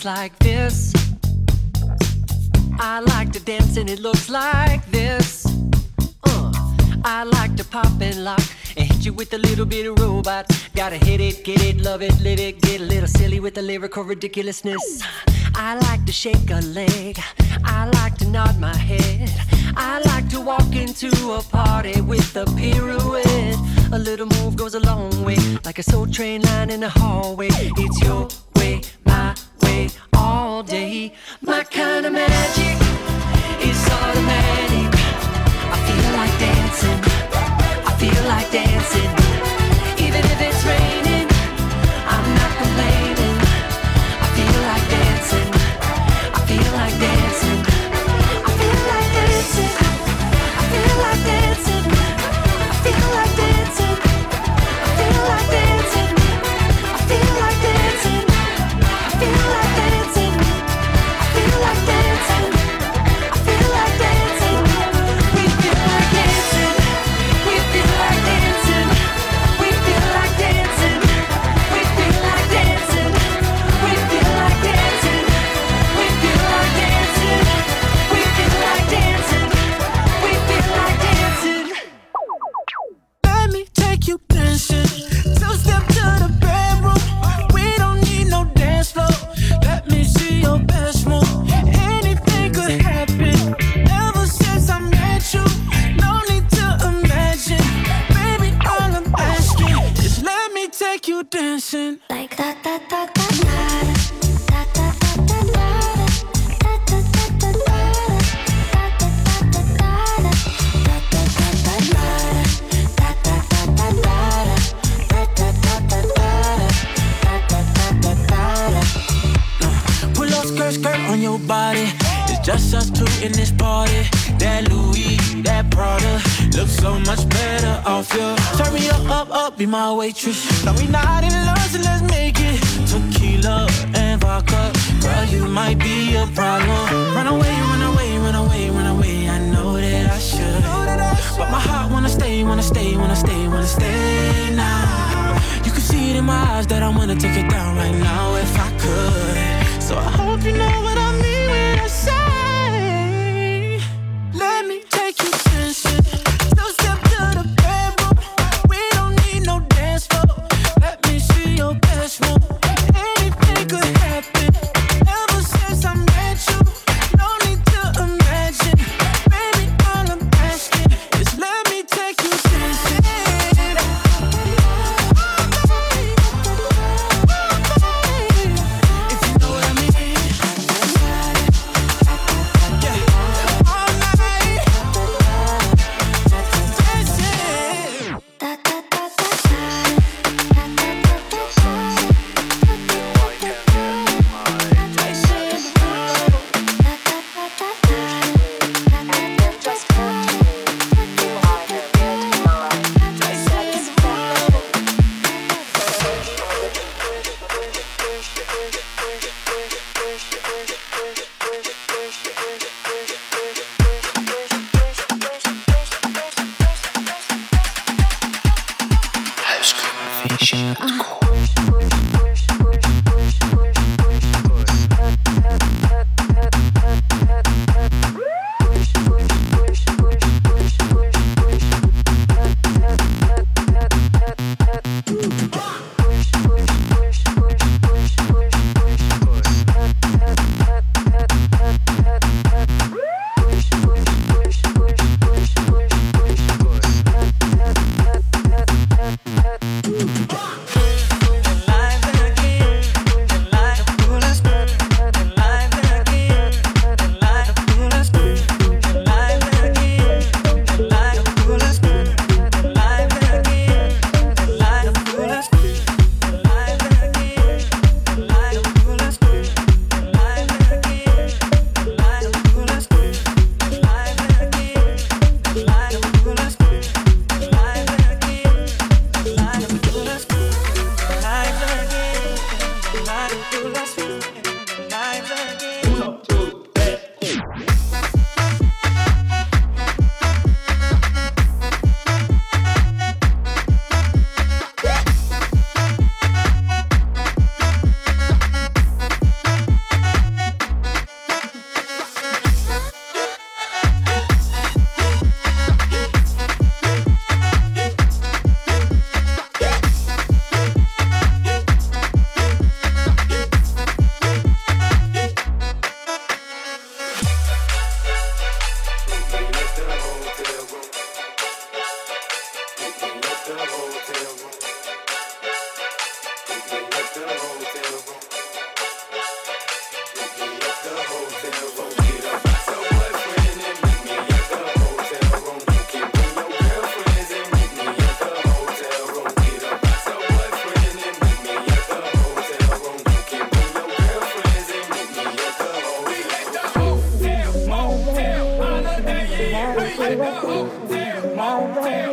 looks like this. I like to dance and it looks like this. Uh, I like to pop and lock and hit you with a little bit of robot. Gotta hit it, get it, love it, live it, get a little silly with the lyrical ridiculousness. I like to shake a leg, I like to nod my head. I like to walk into a party with a pirouette. A little move goes a long way, like a soul train line in the hallway. It's your way, all day. My kind of magic waitress. Now we not in love, so let's make it tequila and vodka. Girl, you might be a problem. Run away, run away, run away, run away. I know that I should, but my heart wanna stay, wanna stay, wanna stay, wanna stay now. You can see it in my eyes that I wanna take it Japan.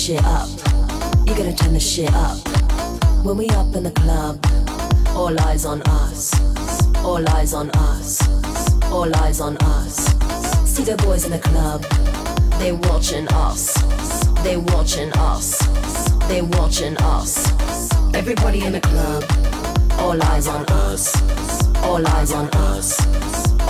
shit up. You gotta turn the shit up. When we up in the club, all eyes on us. All eyes on us. All eyes on us. See the boys in the club. They watching us. They watching us. They watching us. Everybody in the club. All eyes on us. All eyes on us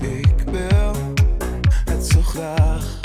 Ik wil het zo graag.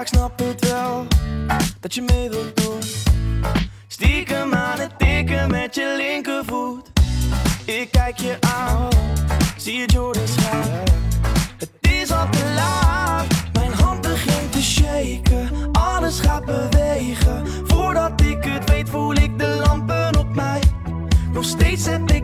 ik snap het wel dat je mee wilt doen. Stiekem aan het tikken met je linkervoet. Ik kijk je aan, zie je Jordan's gaan. Het is al te laat, mijn hand begint te shaken. Alles gaat bewegen, voordat ik het weet voel ik de lampen op mij. Nog steeds heb ik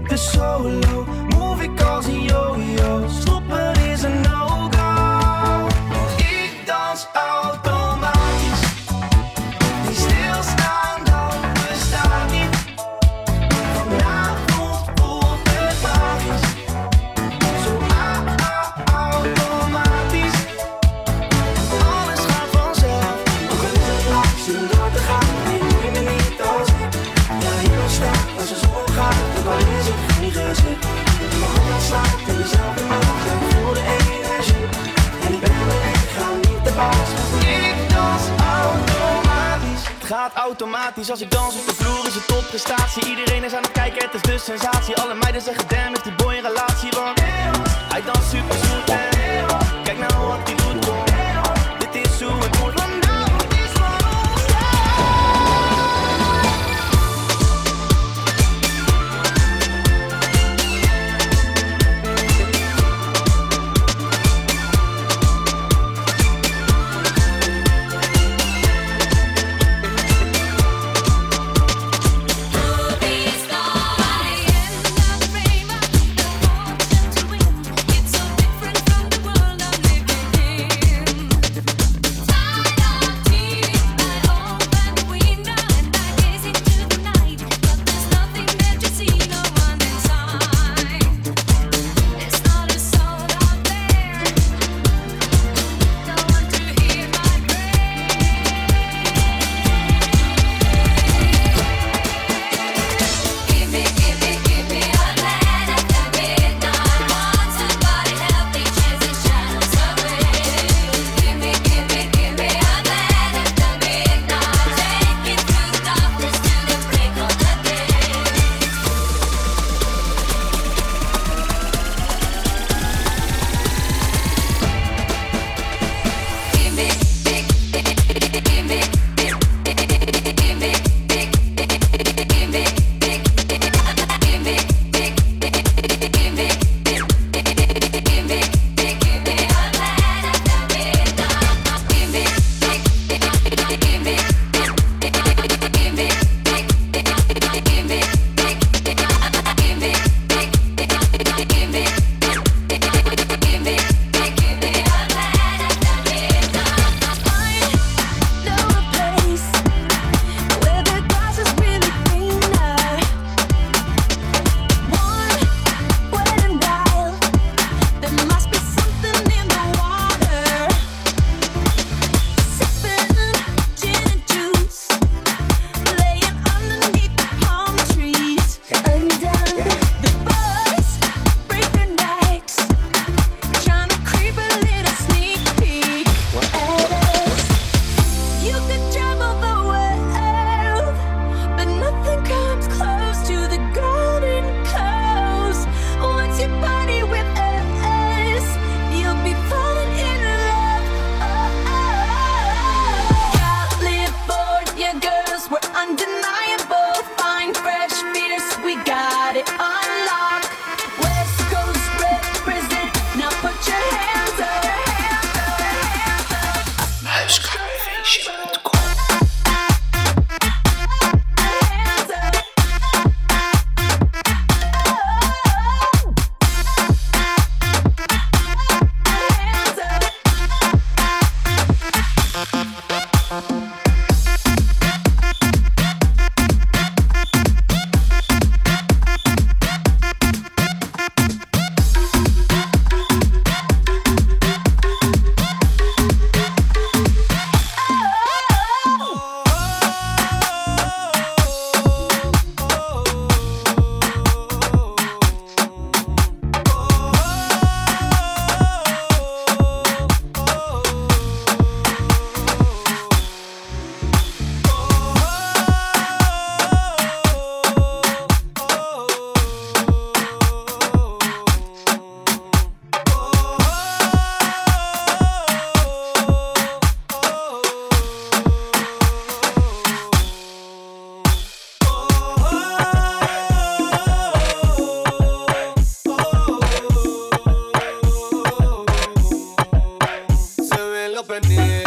Als ik dans op de vloer is het topprestatie. Iedereen is aan het kijken, het is de sensatie. Alle meiden zeggen damn, is die boy een relatie Want hij danst super zoet. a it.